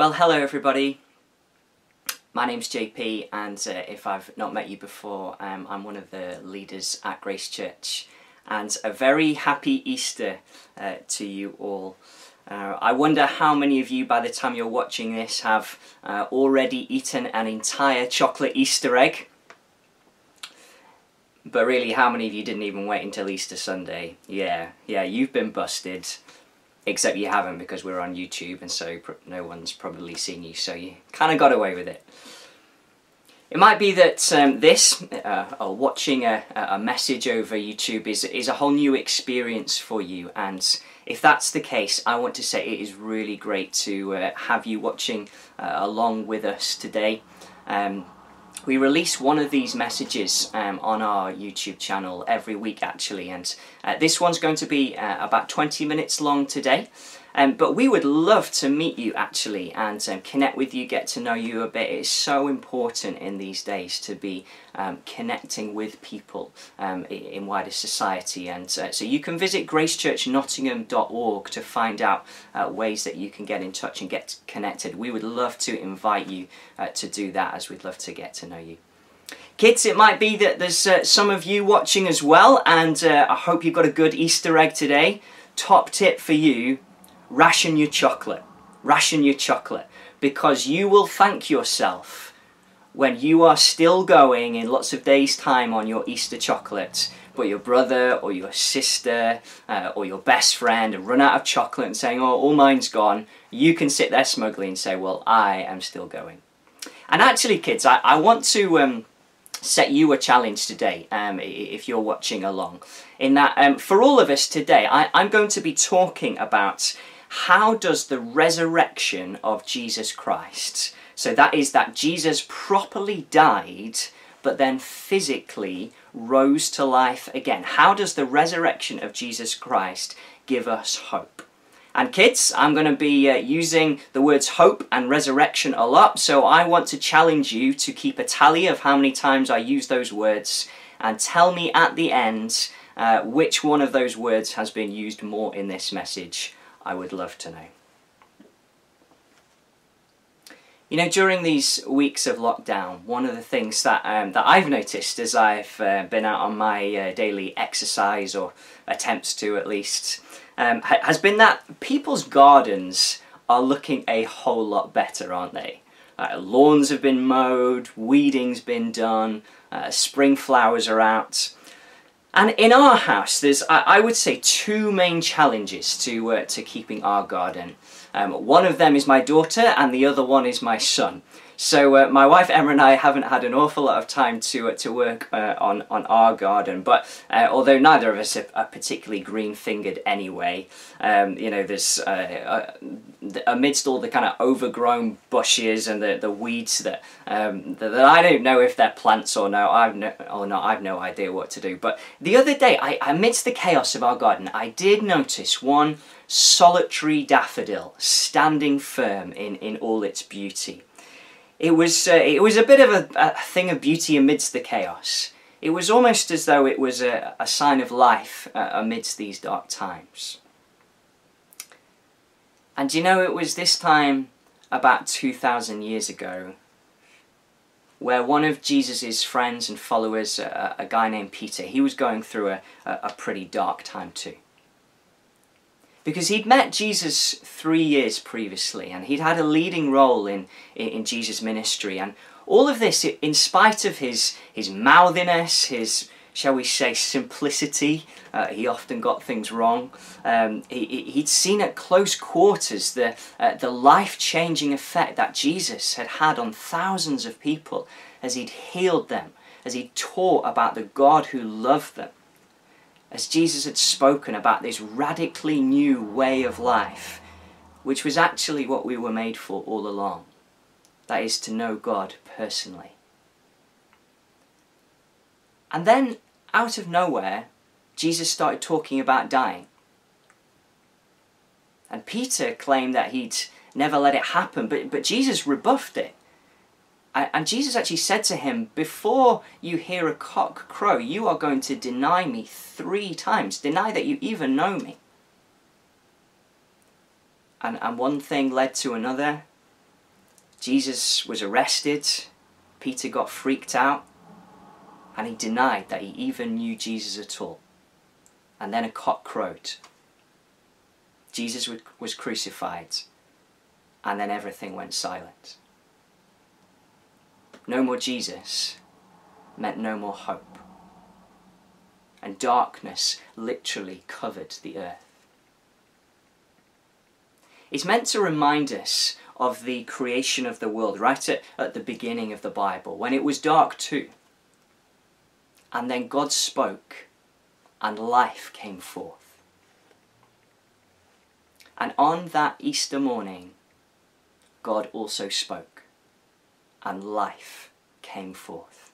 Well, hello everybody. My name's JP, and uh, if I've not met you before, um, I'm one of the leaders at Grace Church. And a very happy Easter uh, to you all. Uh, I wonder how many of you, by the time you're watching this, have uh, already eaten an entire chocolate Easter egg. But really, how many of you didn't even wait until Easter Sunday? Yeah, yeah, you've been busted. Except you haven't because we're on YouTube and so no one's probably seen you, so you kind of got away with it. It might be that um, this, uh, or watching a, a message over YouTube, is, is a whole new experience for you. And if that's the case, I want to say it is really great to uh, have you watching uh, along with us today. Um, we release one of these messages um, on our YouTube channel every week actually and uh, this one's going to be uh, about 20 minutes long today um, but we would love to meet you actually and um, connect with you, get to know you a bit. It's so important in these days to be um, connecting with people um, in wider society. And uh, so you can visit gracechurchnottingham.org to find out uh, ways that you can get in touch and get connected. We would love to invite you uh, to do that as we'd love to get to know you. Kids, it might be that there's uh, some of you watching as well, and uh, I hope you've got a good Easter egg today. Top tip for you ration your chocolate. Ration your chocolate because you will thank yourself when you are still going in lots of days' time on your Easter chocolate, but your brother or your sister uh, or your best friend run out of chocolate and saying, Oh, all mine's gone, you can sit there smugly and say, Well, I am still going. And actually, kids, I, I want to. Um, set you a challenge today um, if you're watching along in that um, for all of us today I, i'm going to be talking about how does the resurrection of Jesus Christ, so that is that Jesus properly died but then physically rose to life again, how does the resurrection of Jesus Christ give us hope? And kids, I'm going to be uh, using the words hope and resurrection a lot, so I want to challenge you to keep a tally of how many times I use those words and tell me at the end uh, which one of those words has been used more in this message. I would love to know. You know, during these weeks of lockdown, one of the things that um, that I've noticed as I've uh, been out on my uh, daily exercise or attempts to at least, um, ha has been that people's gardens are looking a whole lot better, aren't they? Uh, lawns have been mowed, weeding's been done, uh, spring flowers are out. And in our house, there's, I would say, two main challenges to, uh, to keeping our garden. Um, one of them is my daughter, and the other one is my son. So uh, my wife Emma and I haven't had an awful lot of time to uh, to work uh, on on our garden, but uh, although neither of us are, are particularly green fingered anyway, um, you know, there's uh, uh, amidst all the kind of overgrown bushes and the, the weeds that, um, that, that I don't know if they're plants or no, I've no or not, I've no idea what to do. But the other day, I amidst the chaos of our garden, I did notice one solitary daffodil standing firm in in all its beauty. It was, uh, it was a bit of a, a, thing of beauty amidst the chaos. It was almost as though it was a, a sign of life uh, amidst these dark times. And you know, it was this time about 2,000 years ago where one of Jesus' friends and followers, a, a, guy named Peter, he was going through a, a pretty dark time too because he'd met Jesus three years previously and he'd had a leading role in, in, in Jesus' ministry. And all of this, in spite of his, his mouthiness, his, shall we say, simplicity, uh, he often got things wrong. Um, he, would seen at close quarters the, uh, the life changing effect that Jesus had had on thousands of people as he'd healed them, as he taught about the God who loved them as Jesus had spoken about this radically new way of life, which was actually what we were made for all along. That is to know God personally. And then, out of nowhere, Jesus started talking about dying. And Peter claimed that he'd never let it happen, but, but Jesus rebuffed it. And Jesus actually said to him, Before you hear a cock crow, you are going to deny me three times. Deny that you even know me. And, and one thing led to another. Jesus was arrested, Peter got freaked out, and he denied that he even knew Jesus at all. And then a cock crowed. Jesus was crucified, and then everything went silent. No more Jesus meant no more hope. And darkness literally covered the earth. It's meant to remind us of the creation of the world right at, at the beginning of the Bible, when it was dark too. And then God spoke, and life came forth. And on that Easter morning, God also spoke, and life came forth.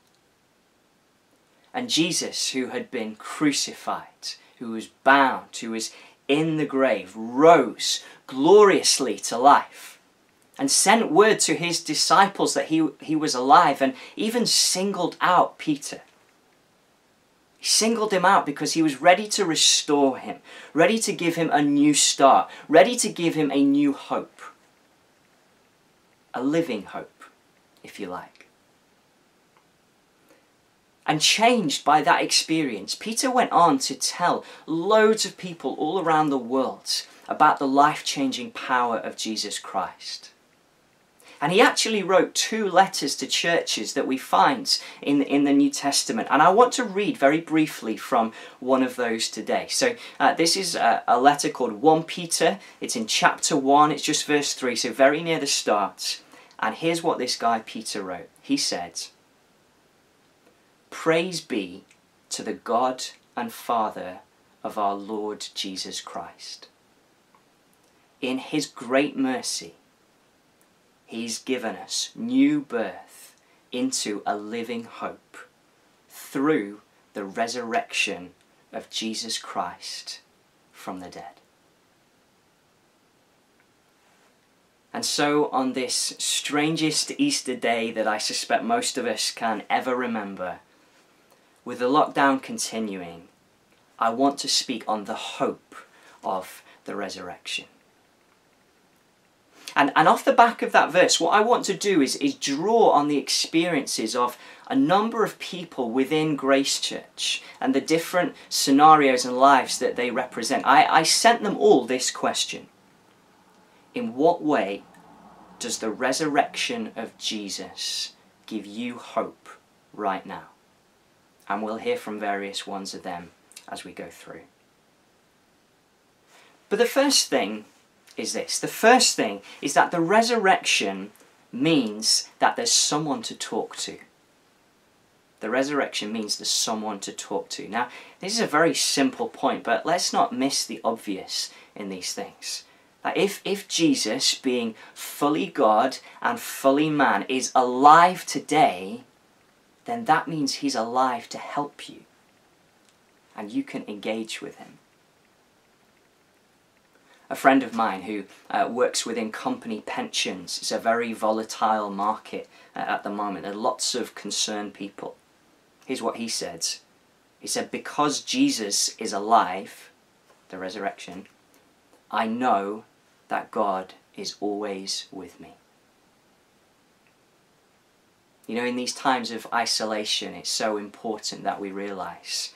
And Jesus, who had been crucified, who was bound, who was in the grave, rose gloriously to life and sent word to his disciples that he, he was alive and even singled out Peter. He singled him out because he was ready to restore him, ready to give him a new start, ready to give him a new hope. A living hope, if you like. And changed by that experience, Peter went on to tell loads of people all around the world about the life changing power of Jesus Christ. And he actually wrote two letters to churches that we find in, in the New Testament. And I want to read very briefly from one of those today. So uh, this is a, a, letter called 1 Peter. It's in chapter 1, it's just verse 3, so very near the start. And here's what this guy Peter wrote. He said, Praise be to the God and Father of our Lord Jesus Christ. In his great mercy, He's given us new birth into a living hope through the resurrection of Jesus Christ from the dead. And so, on this strangest Easter day that I suspect most of us can ever remember, with the lockdown continuing, I want to speak on the hope of the resurrection. And, and off the back of that verse, what I want to do is, is draw on the experiences of a number of people within Grace Church and the different scenarios and lives that they represent. I, I sent them all this question In what way does the resurrection of Jesus give you hope right now? And we'll hear from various ones of them as we go through. But the first thing is this. The first thing is that the resurrection means that there's someone to talk to. The resurrection means there's someone to talk to. Now, this is a very simple point, but let's not miss the obvious in these things. If, if Jesus, being fully God and fully man, is alive today, then that means he's alive to help you. And you can engage with him a friend of mine who uh, works within company pensions. It's a very volatile market uh, at the moment. There are lots of concerned people. Here's what he said. He said, Because Jesus is alive, the resurrection, I know that God is always with me. You know, in these times of isolation, it's so important that we realize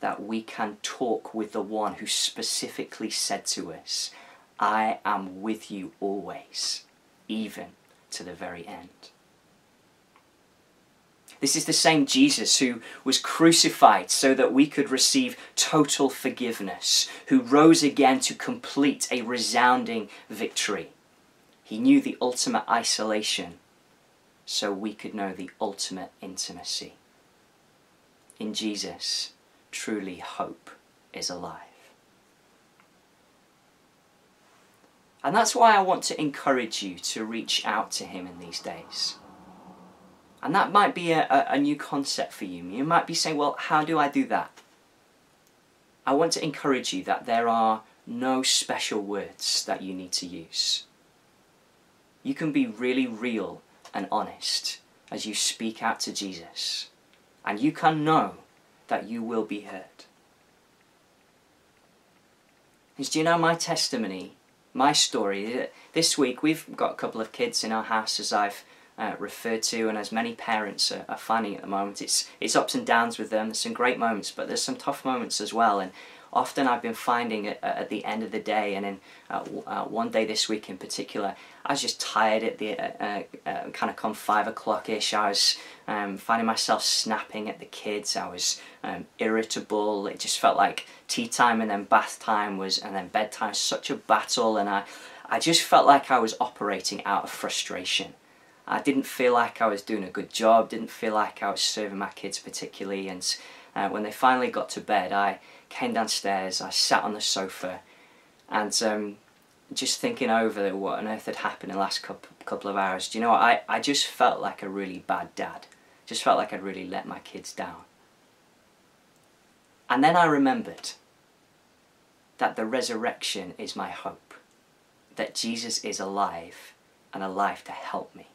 that we can talk with the one who specifically said to us, I am with you always, even to the very end. This is the same Jesus who was crucified so that we could receive total forgiveness, who rose again to complete a resounding victory. He knew the ultimate isolation so we could know the ultimate intimacy. In Jesus, truly hope is alive. And that's why I want to encourage you to reach out to Him in these days. And that might be a, a, a, new concept for you. You might be saying, well, how do I do that? I want to encourage you that there are no special words that you need to use. You can be really real and honest as you speak out to Jesus. And you can know that you will be heard. Is do you know my testimony my story. This week we've got a couple of kids in our house, as I've uh, referred to, and as many parents are, are finding at the moment. It's it's ups and downs with them. There's some great moments, but there's some tough moments as well. And often I've been finding at, at the end of the day, and in uh, uh, one day this week in particular, I was just tired at the uh, uh, uh kind of come five o'clock ish. I was um, finding myself snapping at the kids. I was um, irritable. It just felt like tea time and then bath time was, and then bedtime. Such a battle, and I, I just felt like I was operating out of frustration. I didn't feel like I was doing a good job. Didn't feel like I was serving my kids particularly. And uh, when they finally got to bed, I came downstairs. I sat on the sofa, and um, just thinking over what on earth had happened in the last couple of hours. Do you know what? I, I just felt like a really bad dad. Just felt like I'd really let my kids down. And then I remembered that the resurrection is my hope, that Jesus is alive and alive to help me.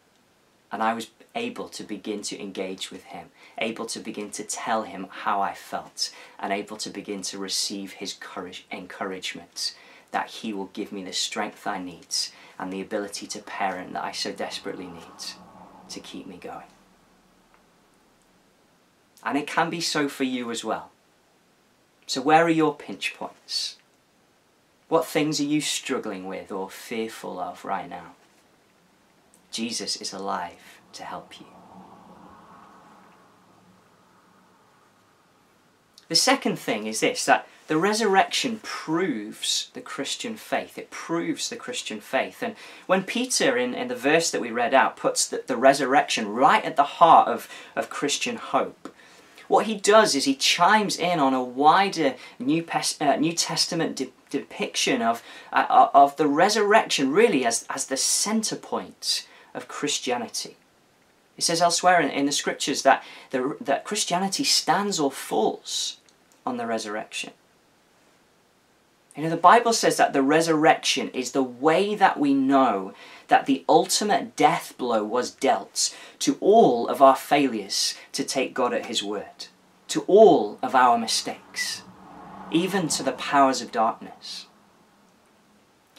And I was able to begin to engage with him, able to begin to tell him how I felt, and able to begin to receive his courage, encouragement that he will give me the strength I need and the ability to parent that I so desperately need to keep me going. And it can be so for you as well. So, where are your pinch points? What things are you struggling with or fearful of right now? Jesus is alive to help you. The second thing is this that the resurrection proves the Christian faith. It proves the Christian faith. And when Peter, in, in the verse that we read out, puts the, the resurrection right at the heart of, of Christian hope, what he does is he chimes in on a wider New, uh, New Testament de- depiction of, uh, of the resurrection, really, as, as the center point of Christianity. It says elsewhere in, in the scriptures that, the, that Christianity stands or falls on the resurrection. You know, the Bible says that the resurrection is the way that we know that the ultimate death blow was dealt to all of our failures to take God at His word, to all of our mistakes, even to the powers of darkness.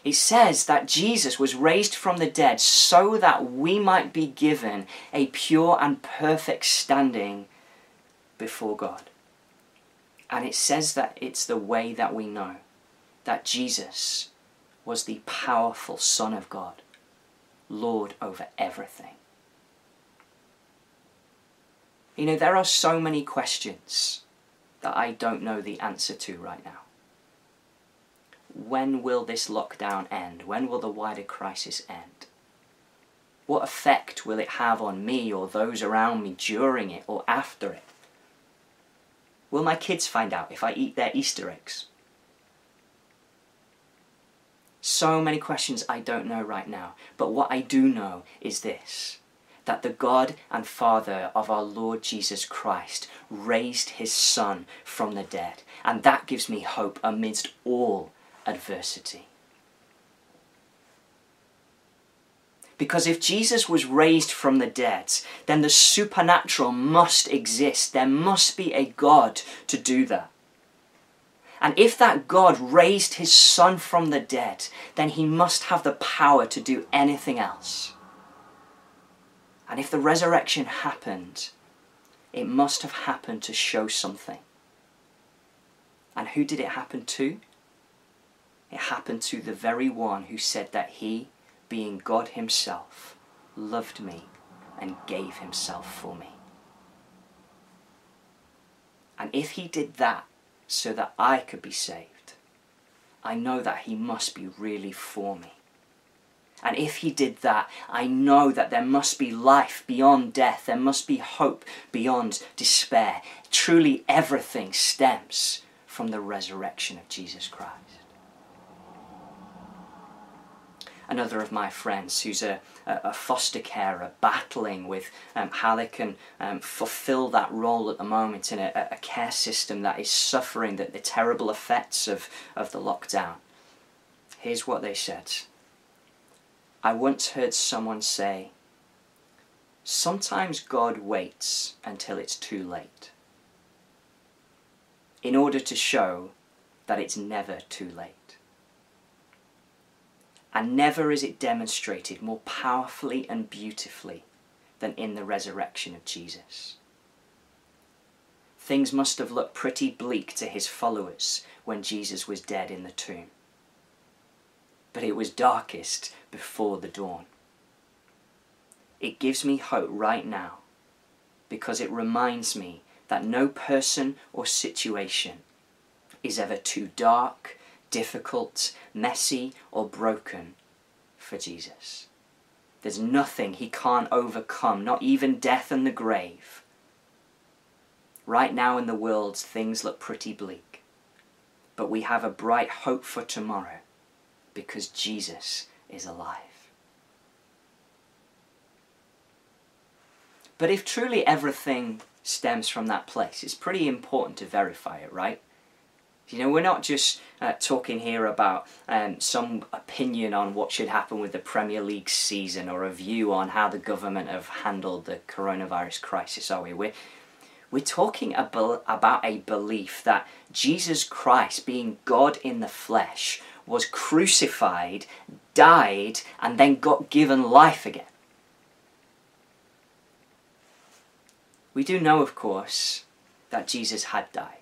It says that Jesus was raised from the dead so that we might be given a pure and perfect standing before God. And it says that it's the way that we know that Jesus was the powerful Son of God, Lord over everything. You know, there are so many questions that I don't know the answer to right now. When will this lockdown end? When will the wider crisis end? What effect will it have on me or those around me during it or after it? Will my kids find out if I eat their Easter eggs? So many questions I don't know right now, but what I do know is this that the God and Father of our Lord Jesus Christ raised his Son from the dead, and that gives me hope amidst all adversity. Because if Jesus was raised from the dead, then the supernatural must exist. There must be a God to do that. And if that God raised his son from the dead, then he must have the power to do anything else. And if the resurrection happened, it must have happened to show something. And who did it happen to? It happened to the very one who said that he, being God himself, loved me and gave himself for me. And if he did that, so that I could be saved, I know that He must be really for me. And if He did that, I know that there must be life beyond death, there must be hope beyond despair. Truly, everything stems from the resurrection of Jesus Christ. Another of my friends who's a, a foster carer battling with um, how they can um, fulfill that role at the moment in a, a care system that is suffering the, the terrible effects of, of the lockdown. Here's what they said. I once heard someone say, Sometimes God waits until it's too late in order to show that it's never too late. And never is it demonstrated more powerfully and beautifully than in the resurrection of Jesus. Things must have looked pretty bleak to his followers when Jesus was dead in the tomb. But it was darkest before the dawn. It gives me hope right now because it reminds me that no person or situation is ever too dark, difficult, messy, or broken for Jesus. There's nothing he can't overcome, not even death and the grave. Right now in the world, things look pretty bleak. But we have a bright hope for tomorrow because Jesus is alive. But if truly everything stems from that place, it's pretty important to verify it, right? You know, we're not just uh, talking here about um, some opinion on what should happen with the Premier League season or a view on how the government have handled the coronavirus crisis, are we? We're, we're talking about a belief that Jesus Christ, being God in the flesh, was crucified, died, and then got given life again. We do know, of course, that Jesus had died.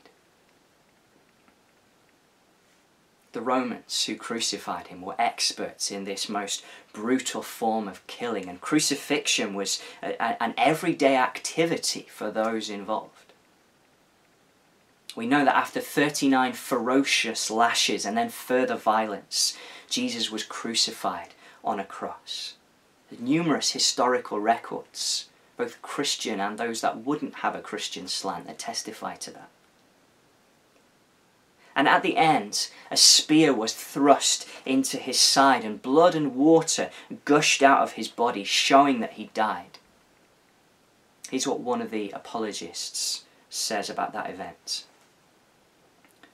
The Romans who crucified him were experts in this most brutal form of killing, and crucifixion was a, a, an everyday activity for those involved. We know that after 39 ferocious lashes and then further violence, Jesus was crucified on a cross. numerous historical records, both Christian and those that wouldn't have a Christian slant, that testify to that. And at the end, a spear was thrust into his side, and blood and water gushed out of his body, showing that he died. Here's what one of the apologists says about that event.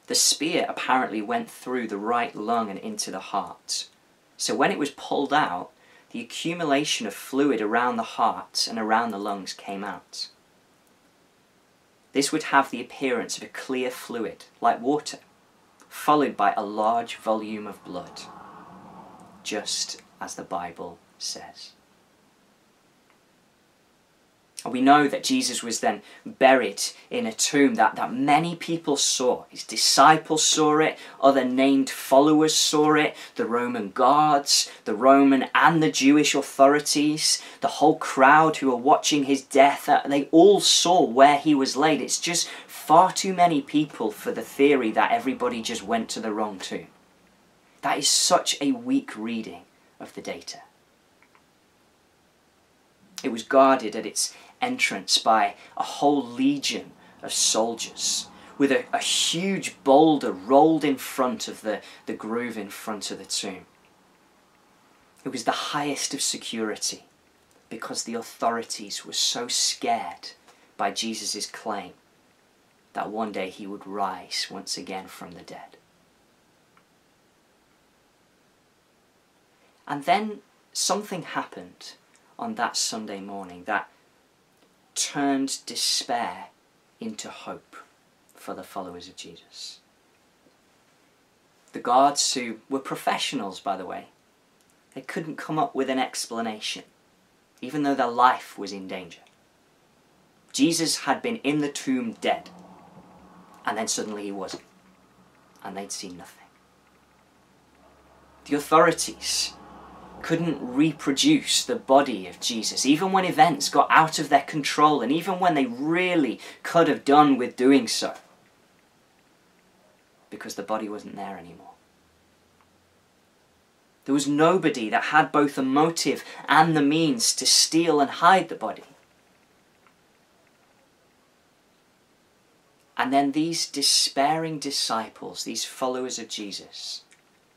The spear apparently went through the right lung and into the heart. So when it was pulled out, the accumulation of fluid around the heart and around the lungs came out. This would have the appearance of a clear fluid, like water followed by a large volume of blood, just as the Bible says. And we know that Jesus was then buried in a tomb that, that many people saw. His disciples saw it, other named followers saw it, the Roman guards, the Roman and the Jewish authorities, the whole crowd who were watching his death, uh, they all saw where he was laid. It's just far too many people for the theory that everybody just went to the wrong tomb. That is such a weak reading of the data. It was guarded at its entrance by a whole legion of soldiers with a, a, huge boulder rolled in front of the, the groove in front of the tomb. It was the highest of security because the authorities were so scared by Jesus' claim that one day he would rise once again from the dead. And then something happened on that Sunday morning that turned despair into hope for the followers of Jesus. The guards, who were professionals, by the way, they couldn't come up with an explanation, even though their life was in danger. Jesus had been in the tomb dead and then suddenly he wasn't. And they'd seen nothing. The authorities couldn't reproduce the body of Jesus, even when events got out of their control, and even when they really could have done with doing so, because the body wasn't there anymore. There was nobody that had both the motive and the means to steal and hide the body. And then these despairing disciples, these followers of Jesus,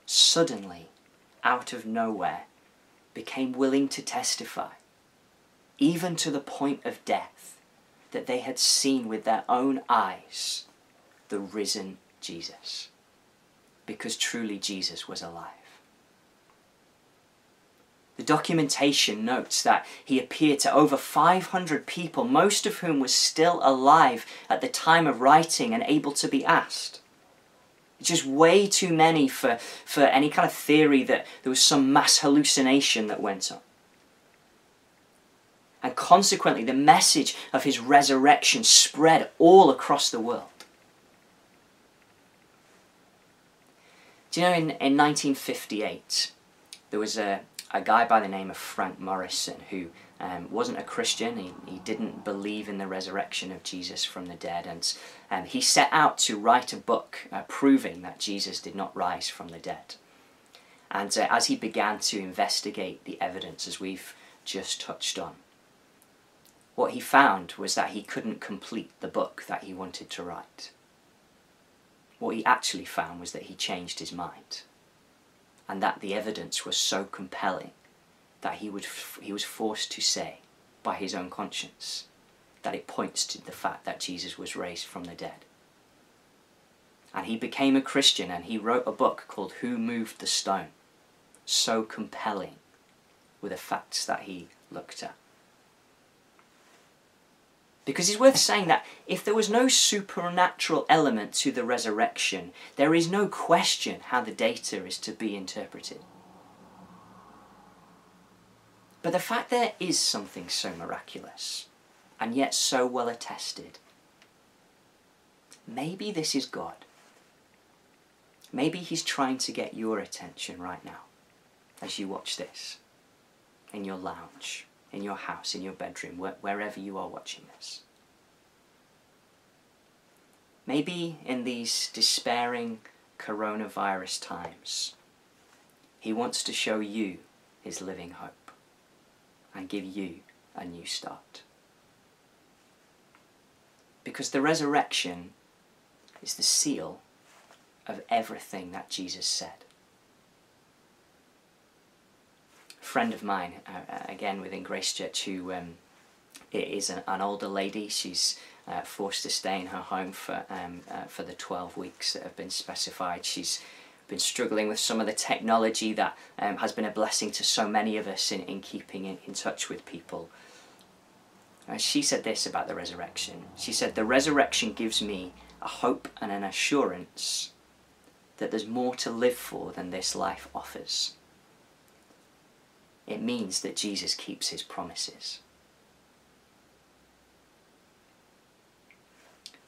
suddenly, out of nowhere, became willing to testify, even to the point of death, that they had seen with their own eyes the risen Jesus. Because truly Jesus was alive. The documentation notes that he appeared to over 500 people, most of whom were still alive at the time of writing and able to be asked. It's just way too many for, for any kind of theory that there was some mass hallucination that went on. And consequently, the message of his resurrection spread all across the world. Do you know, in, in 1958, there was a, a guy by the name of Frank Morison who um, wasn't a Christian. He, he didn't believe in the resurrection of Jesus from the dead. And um, he set out to write a book uh, proving that Jesus did not rise from the dead. And uh, as he began to investigate the evidence, as we've just touched on, what he found was that he couldn't complete the book that he wanted to write. What he actually found was that he changed his mind, and that the evidence was so compelling that he, would he was forced to say, by his own conscience, that it points to the fact that Jesus was raised from the dead. And he became a Christian and he wrote a book called Who Moved the Stone, so compelling were the facts that he looked at. Because it's worth saying that if there was no supernatural element to the resurrection, there is no question how the data is to be interpreted. But the fact there is something so miraculous, and yet so well attested, maybe this is God. Maybe He's trying to get your attention right now as you watch this in your lounge in your house, in your bedroom, wherever you are watching this. Maybe in these despairing coronavirus times, He wants to show you His living hope and give you a new start. Because the resurrection is the seal of everything that Jesus said. Friend of mine, uh, uh, again within Grace Church, who um, is an, an, older lady. She's uh, forced to stay in her home for um, uh, for the 12 weeks that have been specified. She's been struggling with some of the technology that um, has been a blessing to so many of us in, in keeping in, in touch with people. And she said this about the resurrection. She said, The resurrection gives me a hope and an assurance that there's more to live for than this life offers it means that Jesus keeps his promises.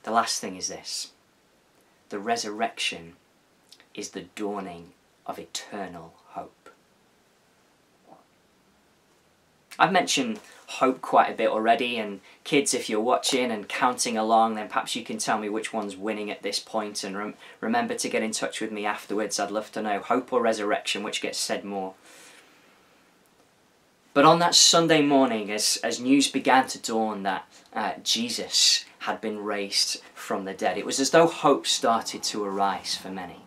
The last thing is this the resurrection is the dawning of eternal hope. I've mentioned hope quite a bit already, and kids, if you're watching and counting along, then perhaps you can tell me which one's winning at this point, and rem- remember to get in touch with me afterwards. I'd love to know hope or resurrection, which gets said more. But on that Sunday morning, as, as news began to dawn that uh, Jesus had been raised from the dead, it was as though hope started to arise for many.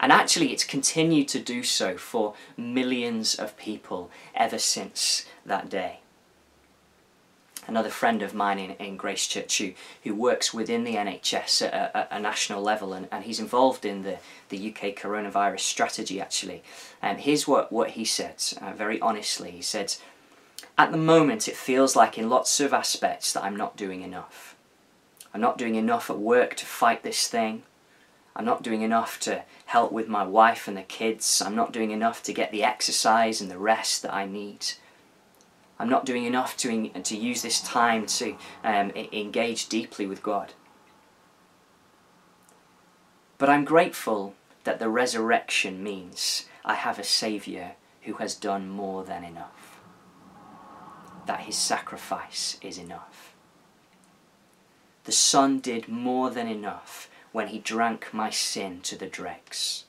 And actually, it's continued to do so for millions of people ever since that day another friend of mine in, in Grace Church who, who works within the NHS at a, a national level and, and he's involved in the, the UK coronavirus strategy actually. And here's what, what he said, uh, very honestly. He said, At the moment, it feels like in lots of aspects that I'm not doing enough. I'm not doing enough at work to fight this thing. I'm not doing enough to help with my wife and the kids. I'm not doing enough to get the exercise and the rest that I need. I'm not doing enough to, to use this time to um, engage deeply with God. But I'm grateful that the resurrection means I have a Saviour who has done more than enough, that his sacrifice is enough. The Son did more than enough when he drank my sin to the dregs.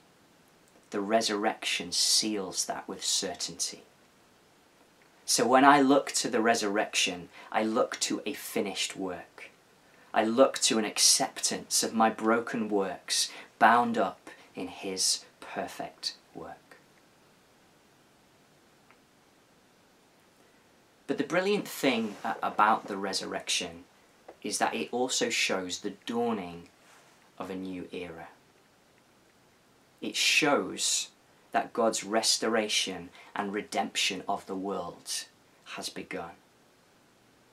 The resurrection seals that with certainty. So when I look to the resurrection, I look to a finished work. I look to an acceptance of my broken works bound up in His perfect work. But the brilliant thing uh, about the resurrection is that it also shows the dawning of a new era. It shows that God's restoration and redemption of the world has begun.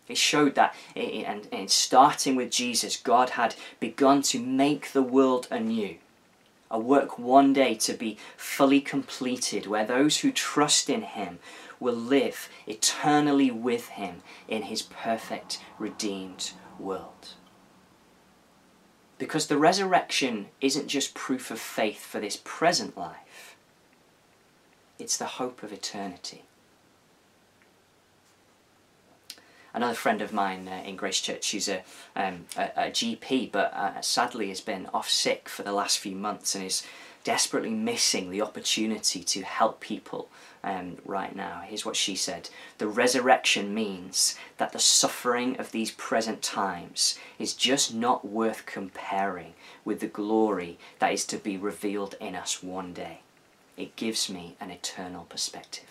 It showed that, and starting with Jesus, God had begun to make the world anew. A work one day to be fully completed, where those who trust in Him will live eternally with Him in His perfect, redeemed world. Because the resurrection isn't just proof of faith for this present life, it's the hope of eternity. Another friend of mine uh, in Grace Church, she's a, um, a, a, GP, but uh, sadly has been off sick for the last few months and is desperately missing the opportunity to help people um, right now. Here's what she said The resurrection means that the suffering of these present times is just not worth comparing with the glory that is to be revealed in us one day. It gives me an eternal perspective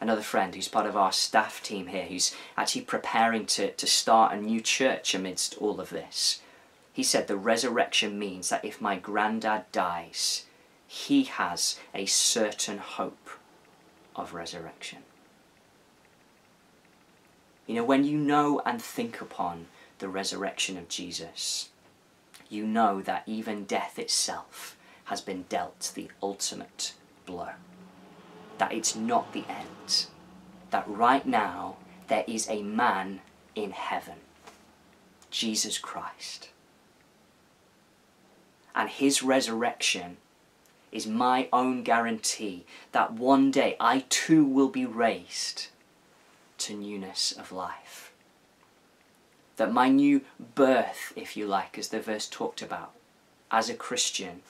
another friend who's part of our staff team here who's actually preparing to, to start a new church amidst all of this. He said the resurrection means that if my granddad dies, he has a certain hope of resurrection. You know, when you know and think upon the resurrection of Jesus, you know that even death itself has been dealt the ultimate blow that it's not the end. That right now there is a man in heaven, Jesus Christ. And his resurrection is my own guarantee that one day I too will be raised to newness of life. That my new birth, if you like, as the verse talked about, as a Christian,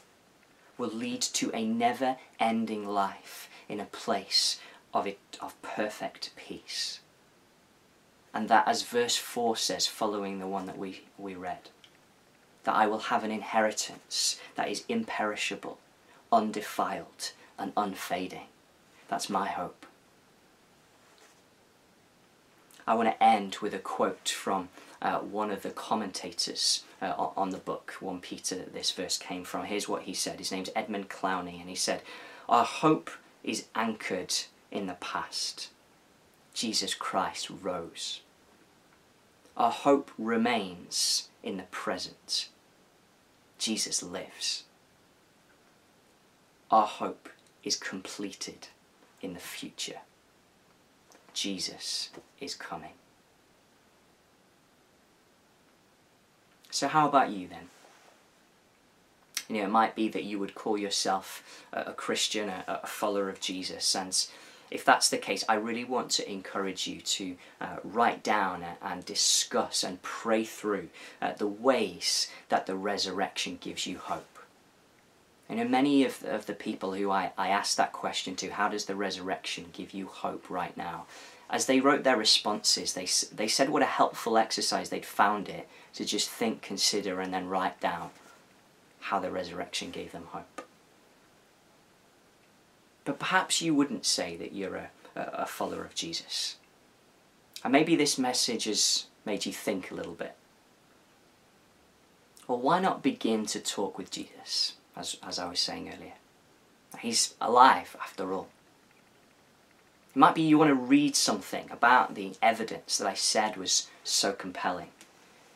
will lead to a never ending life in a place of, it, of perfect peace. And that, as verse 4 says, following the one that we, we read, that I will have an inheritance that is imperishable, undefiled, and unfading. That's my hope. I want to end with a quote from uh, one of the commentators uh, on the book, 1 Peter, that this verse came from. Here's what he said. His name's Edmund Clowney, and he said, Our hope is anchored in the past. Jesus Christ rose. Our hope remains in the present. Jesus lives. Our hope is completed in the future. Jesus is coming. So, how about you then? You know, it might be that you would call yourself a, Christian, a, a follower of Jesus, and if that's the case, I really want to encourage you to uh, write down and discuss and pray through uh, the ways that the resurrection gives you hope. And in many of of the people who I, I asked that question to, how does the resurrection give you hope right now? As they wrote their responses, they, they said what a helpful exercise they'd found it to just think, consider, and then write down how the resurrection gave them hope. But perhaps you wouldn't say that you're a, a follower of Jesus. And maybe this message has made you think a little bit. Well, why not begin to talk with Jesus, as, as I was saying earlier? He's alive, after all. It might be you want to read something about the evidence that I said was so compelling.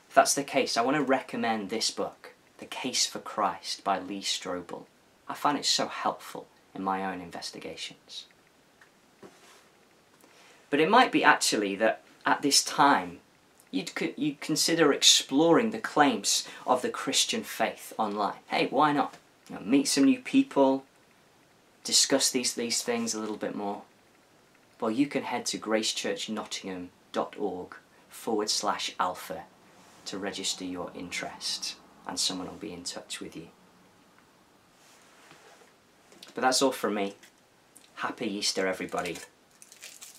If that's the case, I want to recommend this book. The Case for Christ by Lee Strobel. I find it so helpful in my own investigations. But it might be actually that at this time you'd, you'd consider exploring the claims of the Christian faith online. Hey, why not? You know, meet some new people, discuss these, these things a little bit more. Well, you can head to gracechurchnottingham.org forward slash alpha to register your interest and someone will be in touch with you. But that's all from me. Happy Easter, everybody.